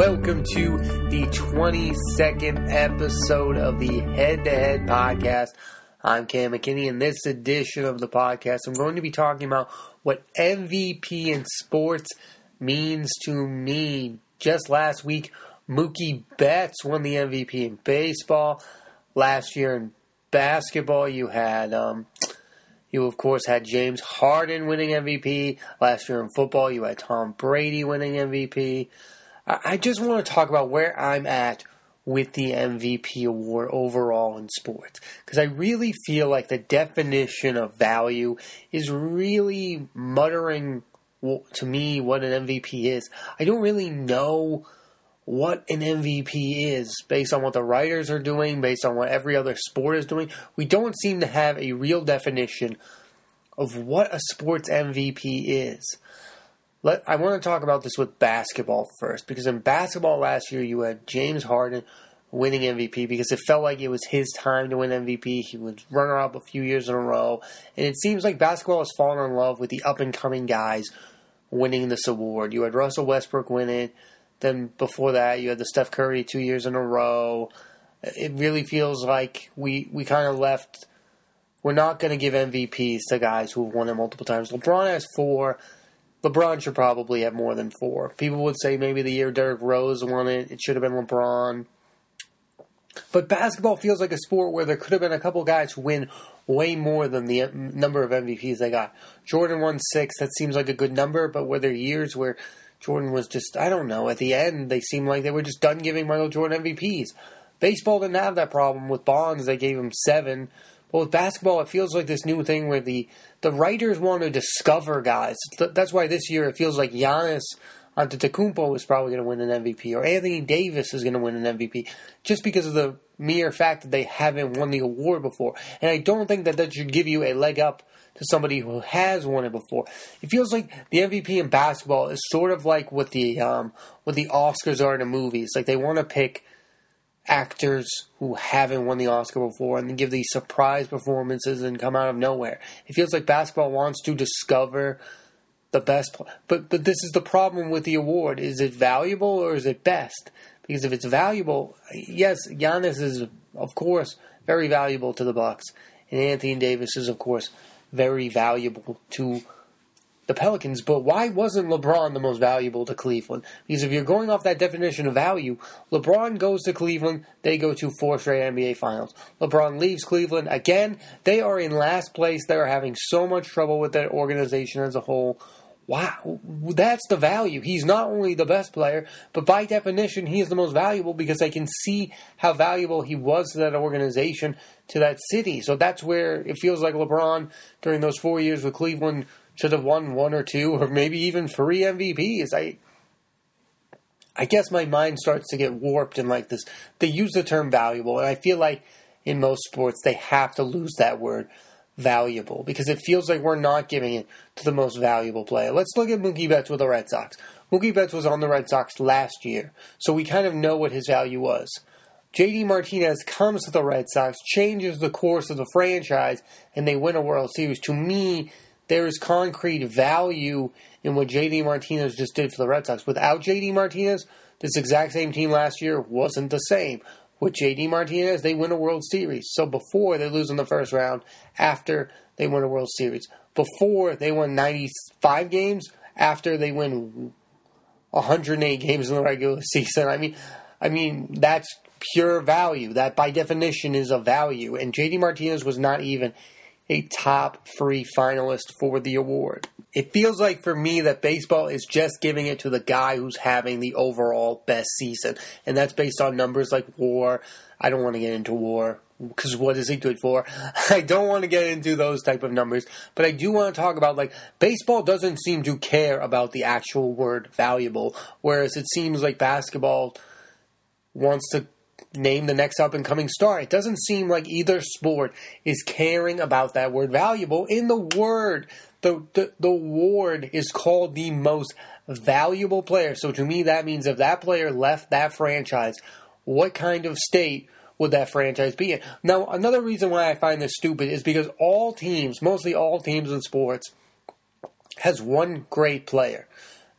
welcome to the 22nd episode of the Head to Head podcast. I'm Cam McKinney. In this edition of the podcast, I'm going to be talking about what MVP in sports means to me. Just last week, Mookie Betts won the MVP in baseball. Last year in basketball, you had um, you, of course, had James Harden winning MVP. Last year in football, you had Tom Brady winning MVP. I just want to talk about where I'm at with the MVP award overall in sports. Because I really feel like the definition of value is really muttering to me what an MVP is. I don't really know what an MVP is based on what the writers are doing, based on what every other sport is doing. We don't seem to have a real definition of what a sports MVP is. Let, I want to talk about this with basketball first because in basketball last year you had James Harden winning MVP because it felt like it was his time to win MVP. He was runner up a few years in a row, and it seems like basketball has fallen in love with the up and coming guys winning this award. You had Russell Westbrook win it. Then before that, you had the Steph Curry two years in a row. It really feels like we we kind of left. We're not going to give MVPs to guys who have won it multiple times. LeBron has four. LeBron should probably have more than four. People would say maybe the year Derrick Rose won it, it should have been LeBron. But basketball feels like a sport where there could have been a couple guys who win way more than the number of MVPs they got. Jordan won six. That seems like a good number, but were there years where Jordan was just, I don't know, at the end, they seemed like they were just done giving Michael Jordan MVPs. Baseball didn't have that problem. With Bonds, they gave him seven. But with basketball, it feels like this new thing where the, the writers want to discover guys. That's why this year it feels like Giannis Antetokounmpo is probably going to win an MVP, or Anthony Davis is going to win an MVP, just because of the mere fact that they haven't won the award before. And I don't think that that should give you a leg up to somebody who has won it before. It feels like the MVP in basketball is sort of like what the um, what the Oscars are in the movies. Like they want to pick actors who haven't won the Oscar before and give these surprise performances and come out of nowhere. It feels like basketball wants to discover the best but but this is the problem with the award. Is it valuable or is it best? Because if it's valuable, yes, Giannis is of course very valuable to the Bucks, and Anthony Davis is of course very valuable to the Pelicans, but why wasn't LeBron the most valuable to Cleveland? Because if you're going off that definition of value, LeBron goes to Cleveland, they go to four straight NBA Finals. LeBron leaves Cleveland again, they are in last place. They are having so much trouble with that organization as a whole. Wow, that's the value. He's not only the best player, but by definition, he is the most valuable because I can see how valuable he was to that organization, to that city. So that's where it feels like LeBron during those four years with Cleveland should have won one or two or maybe even three MVPs. I I guess my mind starts to get warped and like this. They use the term valuable, and I feel like in most sports they have to lose that word valuable because it feels like we're not giving it to the most valuable player. Let's look at Mookie Betts with the Red Sox. Mookie Betts was on the Red Sox last year, so we kind of know what his value was. JD Martinez comes to the Red Sox, changes the course of the franchise, and they win a World Series. To me, there is concrete value in what JD Martinez just did for the Red Sox. Without JD Martinez, this exact same team last year wasn't the same. With JD Martinez, they win a World Series. So before they lose in the first round, after they win a World Series. Before they won 95 games, after they win 108 games in the regular season. I mean, I mean that's pure value. That by definition is a value. And JD Martinez was not even a top three finalist for the award. It feels like for me that baseball is just giving it to the guy who's having the overall best season. And that's based on numbers like war. I don't want to get into war because what is it good for? I don't want to get into those type of numbers, but I do want to talk about like baseball doesn't seem to care about the actual word valuable, whereas it seems like basketball wants to name the next up and coming star. It doesn't seem like either sport is caring about that word valuable. In the word, the, the, the award is called the most valuable player. So to me, that means if that player left that franchise, what kind of state would that franchise be in? Now, another reason why I find this stupid is because all teams, mostly all teams in sports, has one great player.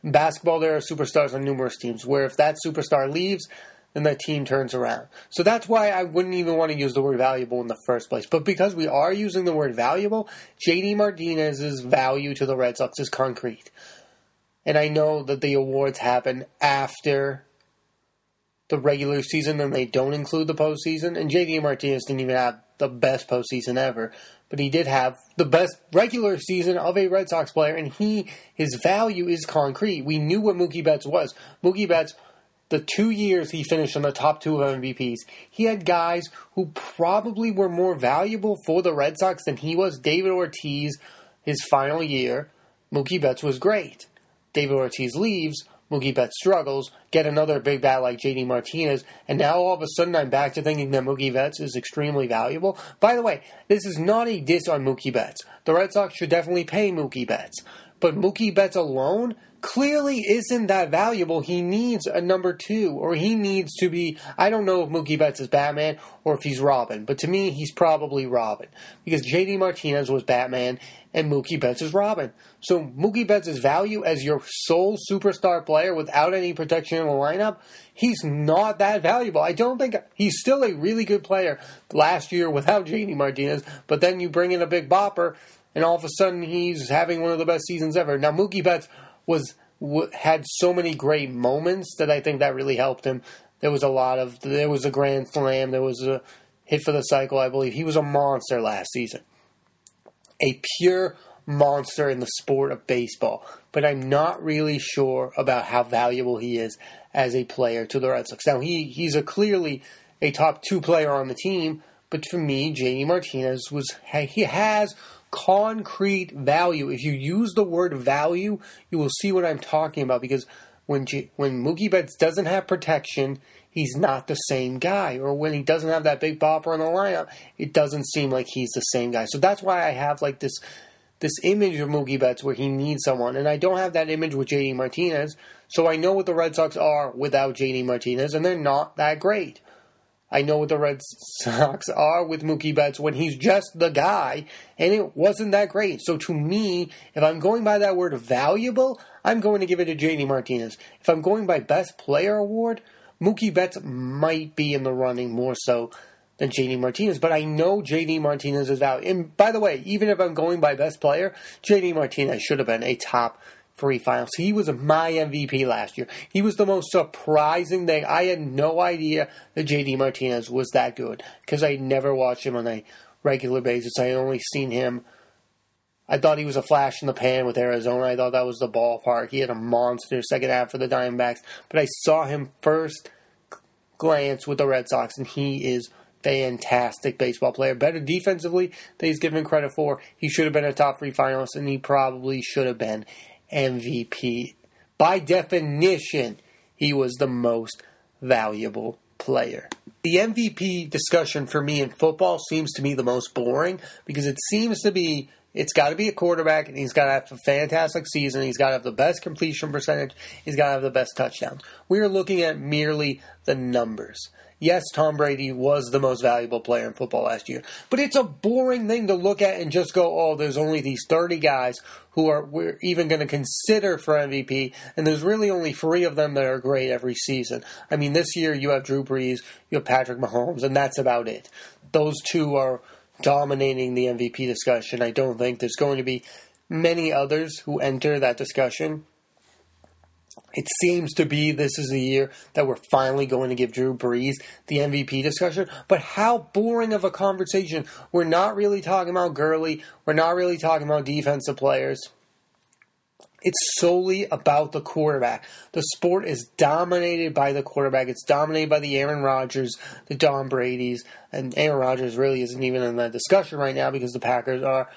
In basketball, there are superstars on numerous teams, where if that superstar leaves, then that team turns around. So that's why I wouldn't even want to use the word valuable in the first place. But because we are using the word valuable, JD Martinez's value to the Red Sox is concrete. And I know that the awards happen after the regular season and they don't include the postseason. And JD Martinez didn't even have the best postseason ever, but he did have the best regular season of a Red Sox player, and he his value is concrete. We knew what Mookie Betts was. Mookie Betts, the two years he finished in the top two of MVPs, he had guys who probably were more valuable for the Red Sox than he was. David Ortiz, his final year, Mookie Betts was great. David Ortiz leaves, Mookie Betts struggles, get another big bat like JD Martinez, and now all of a sudden I'm back to thinking that Mookie Betts is extremely valuable. By the way, this is not a diss on Mookie Betts. The Red Sox should definitely pay Mookie Betts. But Mookie Betts alone clearly isn't that valuable. He needs a number two, or he needs to be. I don't know if Mookie Betts is Batman or if he's Robin, but to me, he's probably Robin because JD Martinez was Batman and Mookie Betts is Robin. So Mookie Betts' value as your sole superstar player without any protection in the lineup, he's not that valuable. I don't think he's still a really good player last year without JD Martinez, but then you bring in a big bopper and all of a sudden he's having one of the best seasons ever. Now Mookie Betts was had so many great moments that I think that really helped him. There was a lot of there was a grand slam, there was a hit for the cycle, I believe. He was a monster last season. A pure monster in the sport of baseball, but I'm not really sure about how valuable he is as a player to the Red Sox. Now he he's a clearly a top 2 player on the team, but for me, JD Martinez was he has concrete value. If you use the word value, you will see what I'm talking about because when G- when Mookie Betts doesn't have protection, he's not the same guy. Or when he doesn't have that big bopper in the lineup, it doesn't seem like he's the same guy. So that's why I have like this this image of Mookie Betts where he needs someone, and I don't have that image with JD Martinez. So I know what the Red Sox are without JD Martinez, and they're not that great. I know what the Red Sox are with Mookie Betts when he's just the guy, and it wasn't that great. So to me, if I'm going by that word valuable, I'm going to give it to JD Martinez. If I'm going by Best Player Award, Mookie Betts might be in the running more so than JD Martinez, but I know JD Martinez is value. And by the way, even if I'm going by Best Player, JD Martinez should have been a top three finals. He was my MVP last year. He was the most surprising thing. I had no idea that JD Martinez was that good because I never watched him on a regular basis. I only seen him. I thought he was a flash in the pan with Arizona. I thought that was the ballpark. He had a monster second half for the Diamondbacks, but I saw him first glance with the Red Sox, and he is fantastic baseball player. Better defensively than he's given credit for. He should have been a top three finalist, and he probably should have been. MVP. By definition, he was the most valuable player. The MVP discussion for me in football seems to me the most boring because it seems to be it's got to be a quarterback and he's got to have a fantastic season. He's got to have the best completion percentage. He's got to have the best touchdowns. We are looking at merely the numbers yes, Tom Brady was the most valuable player in football last year, but it's a boring thing to look at and just go, oh, there's only these 30 guys who are we're even going to consider for MVP, and there's really only three of them that are great every season. I mean, this year you have Drew Brees, you have Patrick Mahomes, and that's about it. Those two are dominating the MVP discussion. I don't think there's going to be many others who enter that discussion. It seems to be this is the year that we're finally going to give Drew Brees the MVP discussion. But how boring of a conversation. We're not really talking about Gurley. We're not really talking about defensive players. It's solely about the quarterback. The sport is dominated by the quarterback. It's dominated by the Aaron Rodgers, the Tom Brady's, and Aaron Rodgers really isn't even in that discussion right now because the Packers are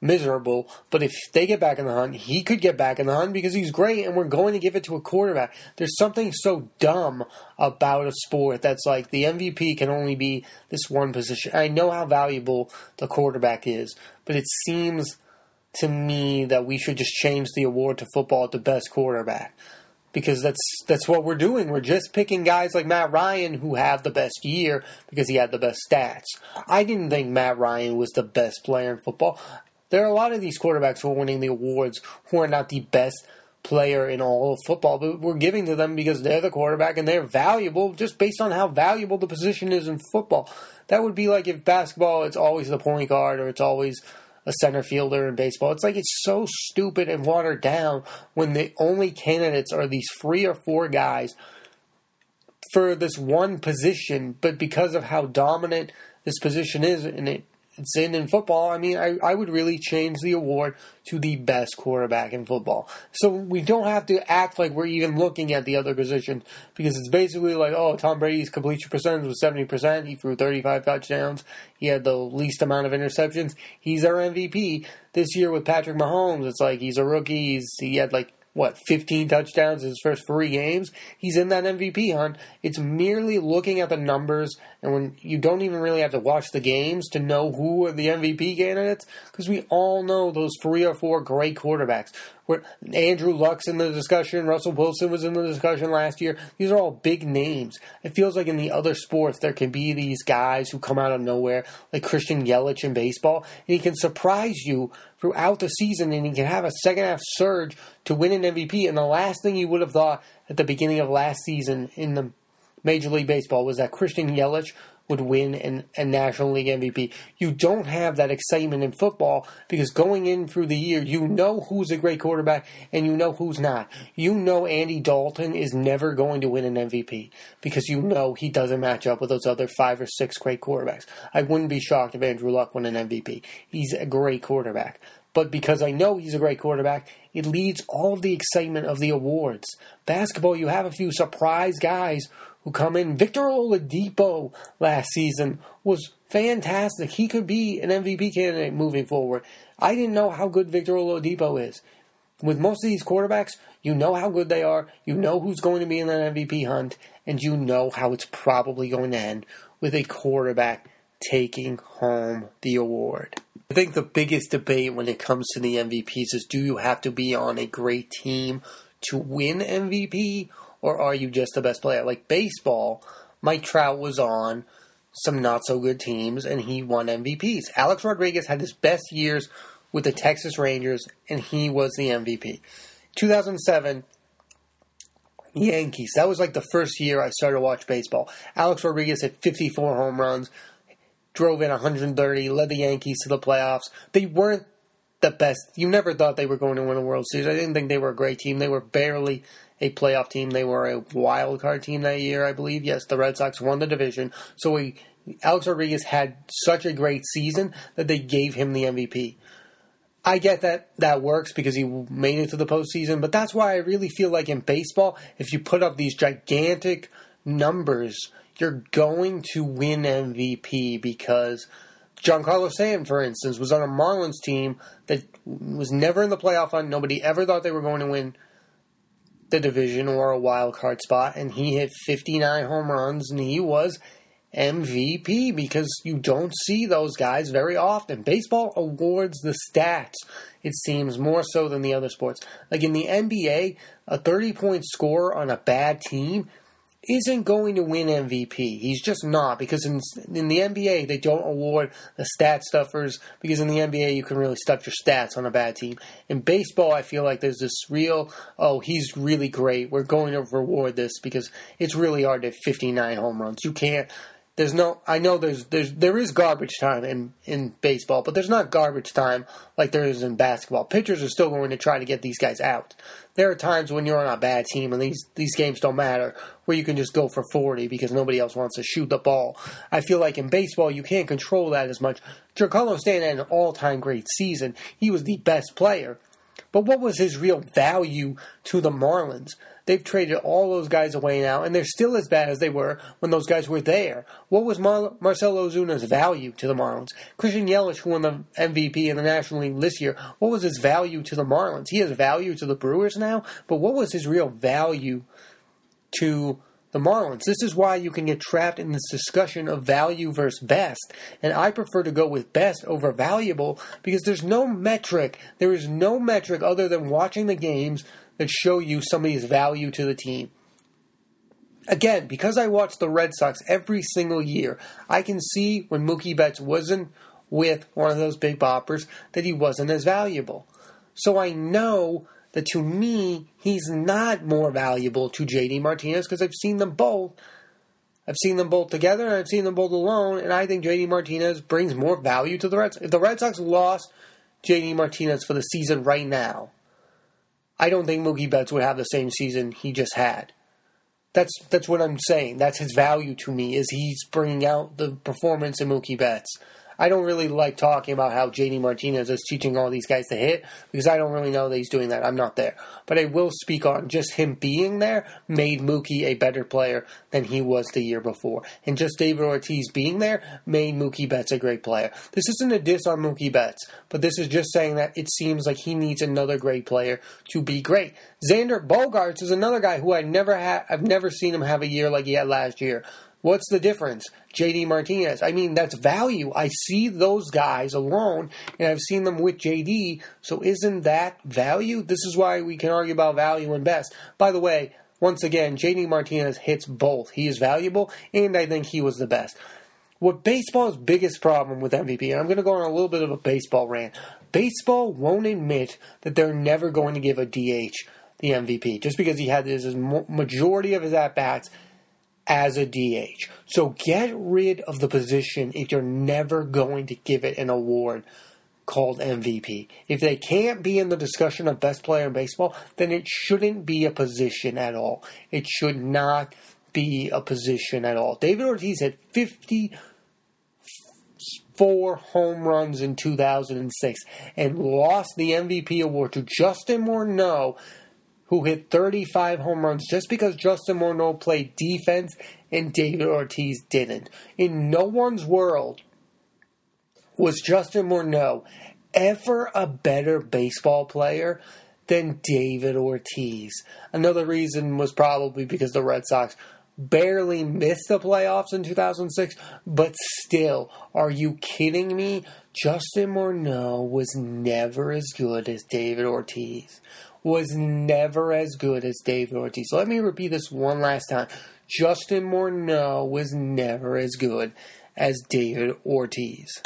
miserable. But if they get back in the hunt, he could get back in the hunt because he's great, and we're going to give it to a quarterback. There's something so dumb about a sport that's like the MVP can only be this one position. I know how valuable the quarterback is, but it seems to me that we should just change the award to football to best quarterback. Because that's that's what we're doing. We're just picking guys like Matt Ryan who have the best year because he had the best stats. I didn't think Matt Ryan was the best player in football. There are a lot of these quarterbacks who are winning the awards who are not the best player in all of football, but we're giving to them because they're the quarterback and they're valuable just based on how valuable the position is in football. That would be like if basketball, it's always the point guard or it's always a center fielder in baseball. It's like it's so stupid and watered down when the only candidates are these three or four guys for this one position, but because of how dominant this position is and it it's in in football, I mean, I, I would really change the award to the best quarterback in football. So we don't have to act like we're even looking at the other position because it's basically like, oh, Tom Brady's completion percentage was 70%. He threw 35 touchdowns. He had the least amount of interceptions. He's our MVP. This year with Patrick Mahomes, it's like he's a rookie. He's, he had like what, 15 touchdowns in his first three games. He's in that MVP hunt. It's merely looking at the numbers, and when you don't even really have to watch the games to know who are the MVP candidates, because we all know those three or four great quarterbacks. Where Andrew Luck's in the discussion, Russell Wilson was in the discussion last year. These are all big names. It feels like in the other sports there can be these guys who come out of nowhere, like Christian Yelich in baseball, and he can surprise you throughout the season, and he can have a second half surge to win an MVP. And the last thing you would have thought at the beginning of last season in the Major League Baseball was that Christian Yelich would win an, a National League MVP. You don't have that excitement in football because going in through the year, you know who's a great quarterback and you know who's not. You know Andy Dalton is never going to win an MVP because you know he doesn't match up with those other five or six great quarterbacks. I wouldn't be shocked if Andrew Luck won an MVP. He's a great quarterback. But because I know he's a great quarterback, it leads all the excitement of the awards. Basketball, you have a few surprise guys who come in. Victor Oladipo last season was fantastic. He could be an MVP candidate moving forward. I didn't know how good Victor Oladipo is. With most of these quarterbacks, you know how good they are, you know who's going to be in that MVP hunt, and you know how it's probably going to end with a quarterback taking home the award. I think the biggest debate when it comes to the MVPs is do you have to be on a great team to win MVP or are you just the best player? Like baseball, Mike Trout was on some not so good teams and he won MVPs. Alex Rodriguez had his best years with the Texas Rangers and he was the MVP. 2007 Yankees. That was like the first year I started to watch baseball. Alex Rodriguez hit 54 home runs, drove in 130, led the Yankees to the playoffs. They weren't the best. You never thought they were going to win a World Series. I didn't think they were a great team. They were barely a playoff team. They were a wild card team that year, I believe. Yes, the Red Sox won the division. So we, Alex Rodriguez had such a great season that they gave him the MVP. I get that that works because he made it to the postseason, but that's why I really feel like in baseball, if you put up these gigantic numbers, you're going to win MVP because Giancarlo Stanton, for instance, was on a Marlins team that was never in the playoff hunt. Nobody ever thought they were going to win the division or a wild card spot, and he hit 59 home runs, and he was MVP because you don't see those guys very often. Baseball awards the stats, it seems, more so than the other sports. Like in the NBA, a 30 point score on a bad team isn't going to win MVP. He's just not because in in the NBA they don't award the stat stuffers because in the NBA you can really stuff your stats on a bad team. In baseball, I feel like there's this real oh he's really great. We're going to reward this because it's really hard to 59 home runs. You can't there's no I know there's there's there is garbage time in in baseball, but there's not garbage time like there is in basketball. Pitchers are still going to try to get these guys out. There are times when you're on a bad team and these these games don't matter where you can just go for 40 because nobody else wants to shoot the ball. I feel like in baseball you can't control that as much. Giancarlo Stanton had an all-time great season. He was the best player. But what was his real value to the Marlins? They've traded all those guys away now, and they're still as bad as they were when those guys were there. What was Mar- Marcell Ozuna's value to the Marlins? Christian Yelich, who won the MVP in the National League this year, what was his value to the Marlins? He has value to the Brewers now, but what was his real value to the Marlins. This is why you can get trapped in this discussion of value versus best. And I prefer to go with best over valuable because there's no metric. There is no metric other than watching the games that show you somebody's value to the team. Again, because I watch the Red Sox every single year, I can see when Mookie Betts wasn't with one of those big boppers that he wasn't as valuable. So I know that to me, he's not more valuable to JD Martinez because I've seen them both. I've seen them both together and I've seen them both alone, and I think JD Martinez brings more value to the Reds. If the Red Sox lost JD Martinez for the season right now, I don't think Mookie Betts would have the same season he just had. That's that's what I'm saying. That's his value to me is he's bringing out the performance in Mookie Betts. I don't really like talking about how JD Martinez is teaching all these guys to hit because I don't really know that he's doing that. I'm not there. But I will speak on just him being there made Mookie a better player than he was the year before. And just David Ortiz being there made Mookie Betts a great player. This isn't a diss on Mookie Betts, but this is just saying that it seems like he needs another great player to be great. Xander Bogaerts is another guy who I never had I've never seen him have a year like he had last year. What's the difference? JD Martinez. I mean, that's value. I see those guys alone, and I've seen them with JD. So isn't that value? This is why we can argue about value and best. By the way, once again, JD Martinez hits both. He is valuable, and I think he was the best. What baseball's biggest problem with MVP, and I'm going to go on a little bit of a baseball rant. Baseball won't admit that they're never going to give a DH the MVP just because he had his majority of his at bats as a DH. So get rid of the position if you're never going to give it an award called MVP. If they can't be in the discussion of best player in baseball, then it shouldn't be a position at all. It should not be a position at all. David Ortiz had 54 home runs in 2006 and lost the MVP award to Justin Morneau who hit 35 home runs just because Justin Morneau played defense and David Ortiz didn't. In no one's world was Justin Morneau ever a better baseball player than David Ortiz. Another reason was probably because the Red Sox barely missed the playoffs in 2006, but still, are you kidding me? Justin Morneau was never as good as David Ortiz was never as good as David Ortiz. Let me repeat this one last time. Justin Morneau was never as good as David Ortiz.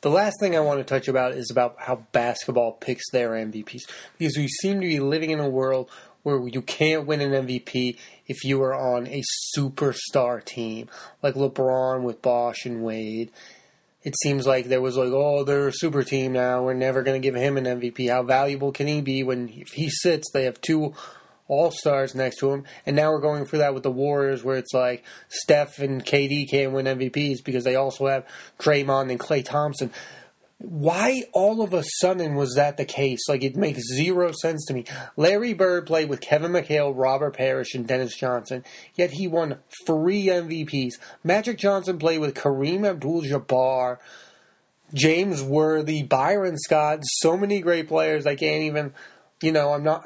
The last thing I want to touch about is about how basketball picks their MVPs. Because we seem to be living in a world where you can't win an MVP if you are on a superstar team, like LeBron with Bosh and Wade, it seems like there was like, oh, they're a super team now. We're never going to give him an MVP. How valuable can he be when if he sits? They have two all stars next to him, and now we're going through that with the Warriors, where it's like Steph and KD can't win MVPs because they also have Draymond and Klay Thompson why all of a sudden was that the case? Like it makes zero sense to me. Larry Bird played with Kevin McHale, Robert Parish, and Dennis Johnson, yet he won three MVPs. Magic Johnson played with Kareem Abdul-Jabbar, James Worthy, Byron Scott, so many great players. I can't even, you know, I'm not.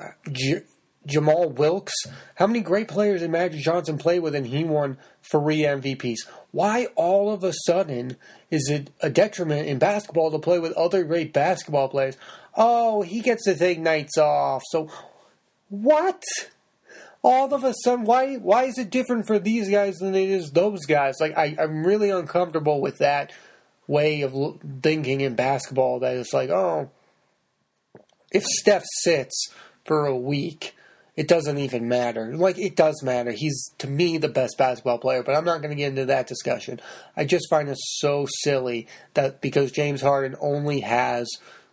Jamal Wilkes. How many great players did Magic Johnson play with and he won three MVPs? Why all of a sudden is it a detriment in basketball to play with other great basketball players? Oh, he gets to take nights off. So what? All of a sudden, why why is it different for these guys than it is those guys? Like I, I'm really uncomfortable with that way of thinking in basketball. That it's like, oh, if Steph sits for a week it doesn't even matter. Like it does matter. He's to me the best basketball player, but I'm not going to get into that discussion. I just find it so silly that because James Harden only has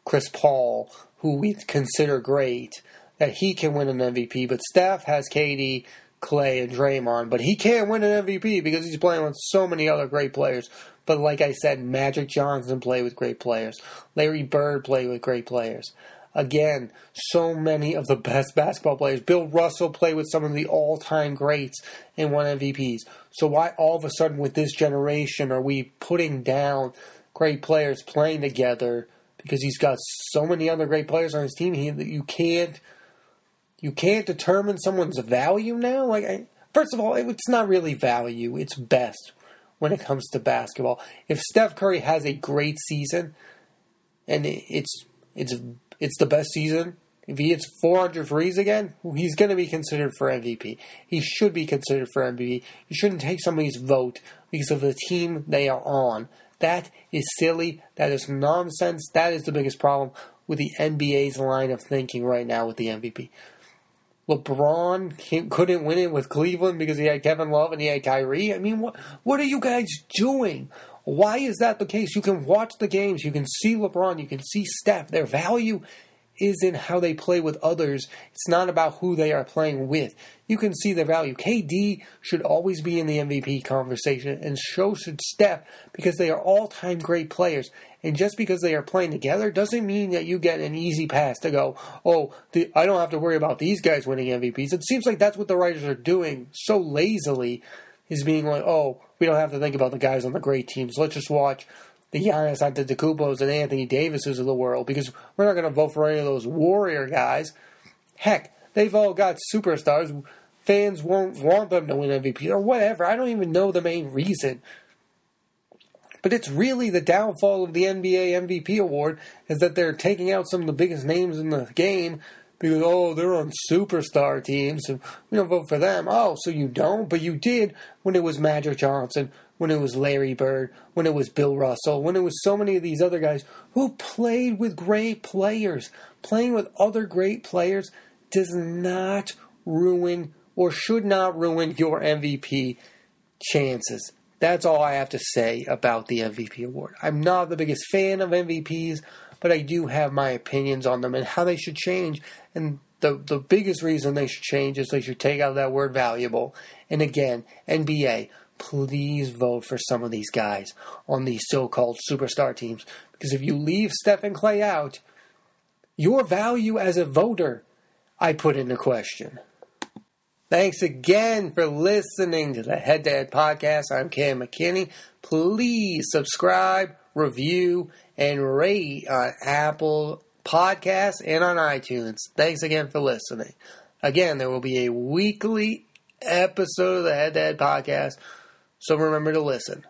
Chris Paul, who we consider great, that he can win an MVP, but Steph has KD, Klay, and Draymond, but he can't win an MVP because he's playing with so many other great players. But like I said, Magic Johnson played with great players. Larry Bird played with great players. Again, so many of the best basketball players. Bill Russell played with some of the all time greats and won MVPs. So, why all of a sudden with this generation are we putting down great players playing together because he's got so many other great players on his team he, that you can't you can't determine someone's value now? Like, I, first of all, it's not really value, it's best when it comes to basketball. If Steph Curry has a great season and it's it's it's the best season. If he hits 400 threes again, he's going to be considered for MVP. He should be considered for MVP. You shouldn't take somebody's vote because of the team they are on. That is silly. That is nonsense. That is the biggest problem with the NBA's line of thinking right now with the MVP. LeBron couldn't win it with Cleveland because he had Kevin Love and he had Kyrie. I mean, what what are you guys doing? Why is that the case? You can watch the games, you can see LeBron, you can see Steph. Their value is in how they play with others. It's not about who they are playing with. You can see their value. KD should always be in the MVP conversation, and so should Steph because they are all time great players. And just because they are playing together doesn't mean that you get an easy pass to go, oh, the, I don't have to worry about these guys winning MVPs. It seems like that's what the writers are doing so lazily, is being like, oh, we don't have to think about the guys on the great teams. Let's just watch the Giannis Antetokounmpos and Anthony Davises of the world because we're not going to vote for any of those Warrior guys. Heck, they've all got superstars. Fans won't want them to win MVP or whatever. I don't even know the main reason. But it's really the downfall of the NBA MVP award is that they're taking out some of the biggest names in the game because oh they're on superstar teams and we don't vote for them. Oh, so you don't, but you did when it was Magic Johnson, when it was Larry Bird, when it was Bill Russell, when it was so many of these other guys who played with great players. Playing with other great players does not ruin or should not ruin your MVP chances. That's all I have to say about the MVP award. I'm not the biggest fan of MVPs, but I do have my opinions on them and how they should change. And the the biggest reason they should change is they should take out that word valuable. And again, NBA, please vote for some of these guys on these so-called superstar teams because if you leave Steph and Klay out, your value as a voter I put into question. Thanks again for listening to the Head to Head podcast. I'm Cam McKinney. Please subscribe, review, and rate on Apple Podcasts and on iTunes. Thanks again for listening. Again, there will be a weekly episode of the Head to Head podcast, so remember to listen.